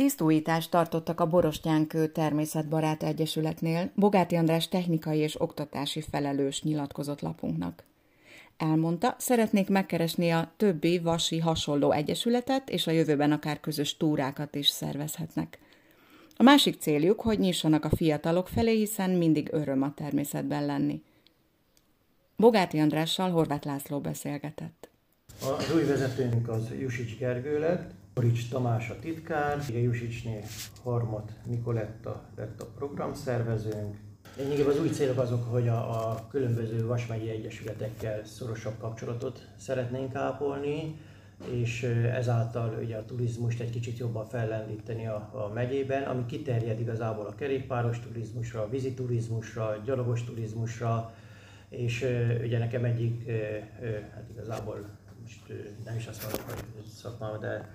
Tisztújítást tartottak a Borostyánkő Természetbarát Egyesületnél, Bogáti András technikai és oktatási felelős nyilatkozott lapunknak. Elmondta, szeretnék megkeresni a többi vasi hasonló egyesületet, és a jövőben akár közös túrákat is szervezhetnek. A másik céljuk, hogy nyissanak a fiatalok felé, hiszen mindig öröm a természetben lenni. Bogáti Andrással Horváth László beszélgetett. Az új vezetőnk az Jusics Gergő lett, Korics Tamás a titkár, Jusicsné Harmat Nikoletta lett a programszervezőnk. Lényegében az új célok azok, hogy a, a különböző vasmegyi egyesületekkel szorosabb kapcsolatot szeretnénk ápolni, és ezáltal ugye a turizmust egy kicsit jobban fellendíteni a, a megyében, ami kiterjed igazából a kerékpáros turizmusra, a vízi turizmusra, a gyalogos turizmusra, és ugye nekem egyik, hát igazából most nem is azt mondom, hogy szakmám, de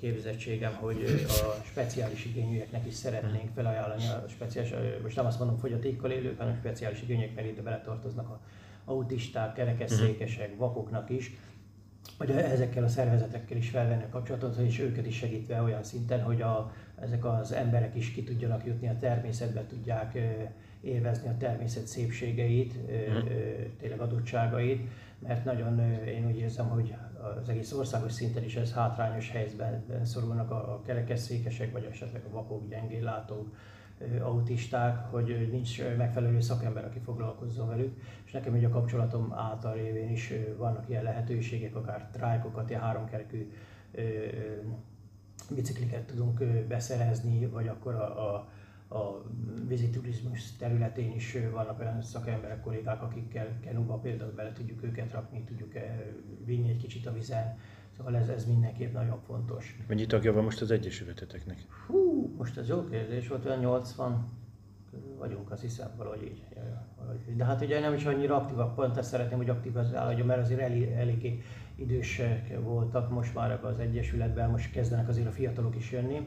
képzettségem, hogy a speciális igényűeknek is szeretnénk felajánlani a speciális, most nem azt mondom fogyatékkal élők, hanem speciális igényűek, mert ide beletartoznak a autisták, kerekesszékesek, vakoknak is, hogy ezekkel a szervezetekkel is felvenni a kapcsolatot, és őket is segítve olyan szinten, hogy a, ezek az emberek is ki tudjanak jutni a természetbe, tudják élvezni a természet szépségeit, tényleg adottságait, mert nagyon én úgy érzem, hogy az egész országos szinten is ez hátrányos helyzetben szorulnak a kerekesszékesek, vagy esetleg a vakok, gyengéllátók, autisták, hogy nincs megfelelő szakember, aki foglalkozzon velük, és nekem ugye a kapcsolatom által révén is vannak ilyen lehetőségek, akár trájkokat, ilyen háromkerekű bicikliket tudunk beszerezni, vagy akkor a, a a vízi turizmus területén is vannak olyan szakemberek, kollégák, akikkel kenuba például bele tudjuk őket rakni, tudjuk vinni egy kicsit a vizen. Szóval ez, ez mindenképp nagyon fontos. Mennyi tagja van most az Egyesületeteknek? Hú, most ez jó kérdés volt, olyan 80 vagyunk, azt hiszem, valahogy így. Valahogy. De hát ugye nem is annyira aktívak, pont ezt szeretném, hogy aktivizálódjon, mert azért elég, eléggé idősek voltak most már az Egyesületben, most kezdenek azért a fiatalok is jönni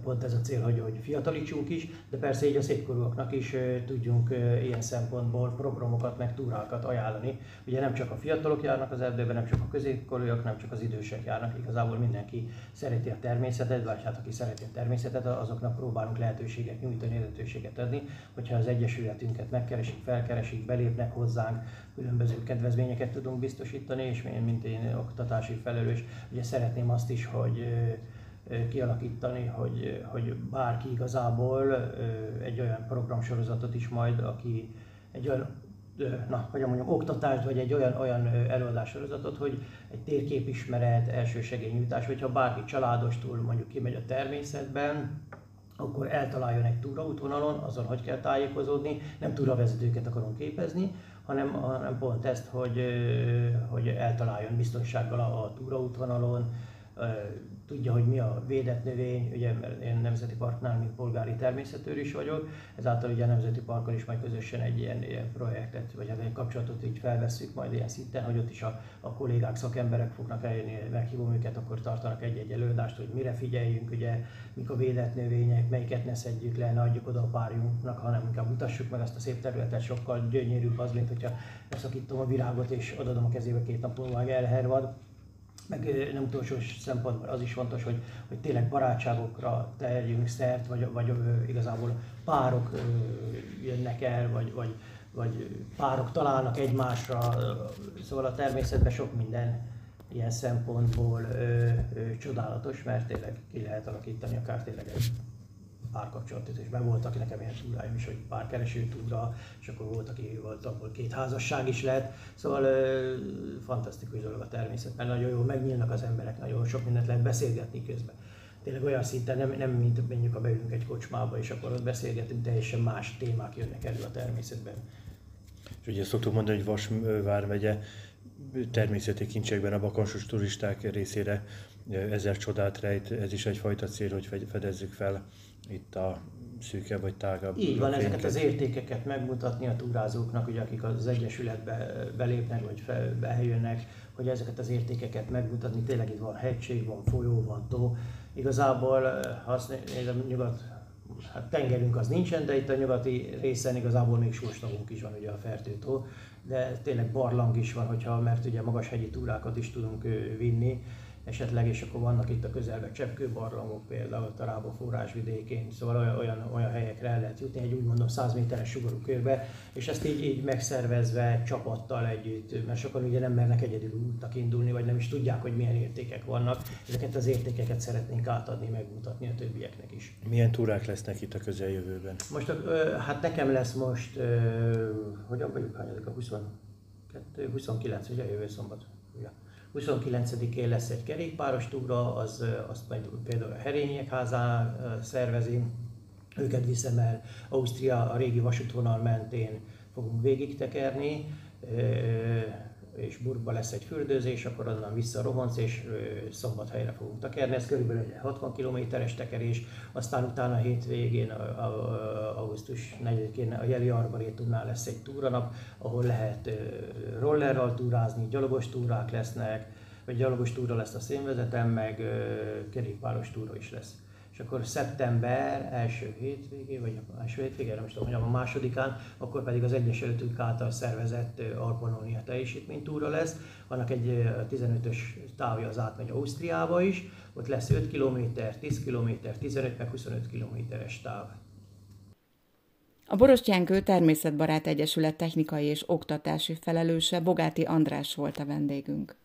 pont ez a cél, hogy, hogy fiatalítsunk is, de persze így a szépkorúaknak is tudjunk ilyen szempontból programokat, meg túrákat ajánlani. Ugye nem csak a fiatalok járnak az erdőben, nem csak a középkorúak, nem csak az idősek járnak, igazából mindenki szereti a természetet, vagy hát aki szereti a természetet, azoknak próbálunk lehetőséget nyújtani, lehetőséget adni, hogyha az egyesületünket megkeresik, felkeresik, belépnek hozzánk, különböző kedvezményeket tudunk biztosítani, és mint én oktatási felelős, ugye szeretném azt is, hogy kialakítani, hogy, hogy bárki igazából egy olyan programsorozatot is majd, aki egy olyan na, hogy mondjam, oktatást, vagy egy olyan, olyan előadássorozatot, hogy egy térképismeret, elsősegélynyújtás, hogyha bárki családostul mondjuk kimegy a természetben, akkor eltaláljon egy túraútvonalon, azon hogy kell tájékozódni, nem túravezetőket akarunk képezni, hanem, hanem pont ezt, hogy, hogy eltaláljon biztonsággal a túraútvonalon, tudja, hogy mi a védett növény, ugye mert én Nemzeti Parknál, mint polgári természetőr is vagyok, ezáltal ugye a Nemzeti Parkkal is majd közösen egy ilyen, ilyen projektet, vagy hát egy kapcsolatot így felvesszük majd ilyen szinten, hogy ott is a, a kollégák, szakemberek fognak eljönni, meghívom őket, akkor tartanak egy-egy előadást, hogy mire figyeljünk, ugye, mik a védett növények, melyiket ne szedjük le, ne adjuk oda a párjunknak, hanem inkább mutassuk meg azt a szép területet, sokkal gyönyörűbb az, mint hogyha leszakítom a virágot és odadom a kezébe két nap múlva elhervad meg nem utolsó szempontból az is fontos, hogy, hogy tényleg barátságokra tegyünk szert, vagy, vagy igazából párok jönnek el, vagy, vagy, vagy párok találnak egymásra, szóval a természetben sok minden ilyen szempontból ö, ö, csodálatos, mert tényleg ki lehet alakítani akár tényleg egy párkapcsolatot, és be volt, aki nekem ilyen túráim is, hogy párkereső túra, és akkor volt, aki volt, abból két házasság is lett. Szóval ö, fantasztikus dolog a természet, mert nagyon jól megnyílnak az emberek, nagyon sok mindent lehet beszélgetni közben. Tényleg olyan szinten, nem, nem mint mondjuk, a beülünk egy kocsmába, és akkor ott beszélgetünk, teljesen más témák jönnek elő a természetben. És ugye szoktuk mondani, hogy Vas vármegye természeti kincsekben a bakansos turisták részére ezer csodát rejt, ez is egyfajta cél, hogy fedezzük fel itt a szűke vagy tágabb. Így van, fényket. ezeket az értékeket megmutatni a túrázóknak, ugye, akik az Egyesületbe belépnek, vagy fel, bejönnek, hogy ezeket az értékeket megmutatni. Tényleg itt van hegység, van folyó, van tó. Igazából, ha azt nézem, nyugat, hát tengerünk az nincsen, de itt a nyugati részen igazából még sorstavunk is van ugye a Fertőtó, de tényleg barlang is van, hogyha, mert ugye magas hegyi túrákat is tudunk vinni, esetleg, és akkor vannak itt a közelben cseppkőbarlangok, például a Rába forrásvidékén, szóval olyan, olyan, helyekre el lehet jutni, egy úgy mondom 100 méteres sugarú körbe, és ezt így, így megszervezve csapattal együtt, mert sokan ugye nem mernek egyedül útnak indulni, vagy nem is tudják, hogy milyen értékek vannak. Ezeket az értékeket szeretnénk átadni, megmutatni a többieknek is. Milyen túrák lesznek itt a közeljövőben? Most, hát nekem lesz most, hogyan vagyunk, hányadik a 22, 29, ugye jövő szombat. Ja. 29-én lesz egy kerékpáros túra, az, azt majd például a Herények házán szervezi, őket viszem el Ausztria, a régi vasútvonal mentén fogunk végig tekerni, és Burgba lesz egy fürdőzés, akkor onnan vissza rohansz, és szombathelyre fogunk tekerni. Ez körülbelül egy 60 kilométeres tekerés, aztán utána a hétvégén, a, a, augusztus 4-én a Jeli Arbarétumnál lesz egy túranap, ahol lehet rollerral túrázni, gyalogos túrák lesznek, vagy gyalogos túra lesz a szénvezetem, meg kerékpáros túra is lesz akkor szeptember első hétvégé, vagy első hétvégé, nem tudom, hogy a másodikán, akkor pedig az Egyesületünk által szervezett Alpanónia teljesítménytúra lesz. Annak egy 15-ös távja az átmegy Ausztriába is, ott lesz 5 km, 10 km, 15 meg 25 kilométeres táv. A Borostyánkő Természetbarát Egyesület technikai és oktatási felelőse Bogáti András volt a vendégünk.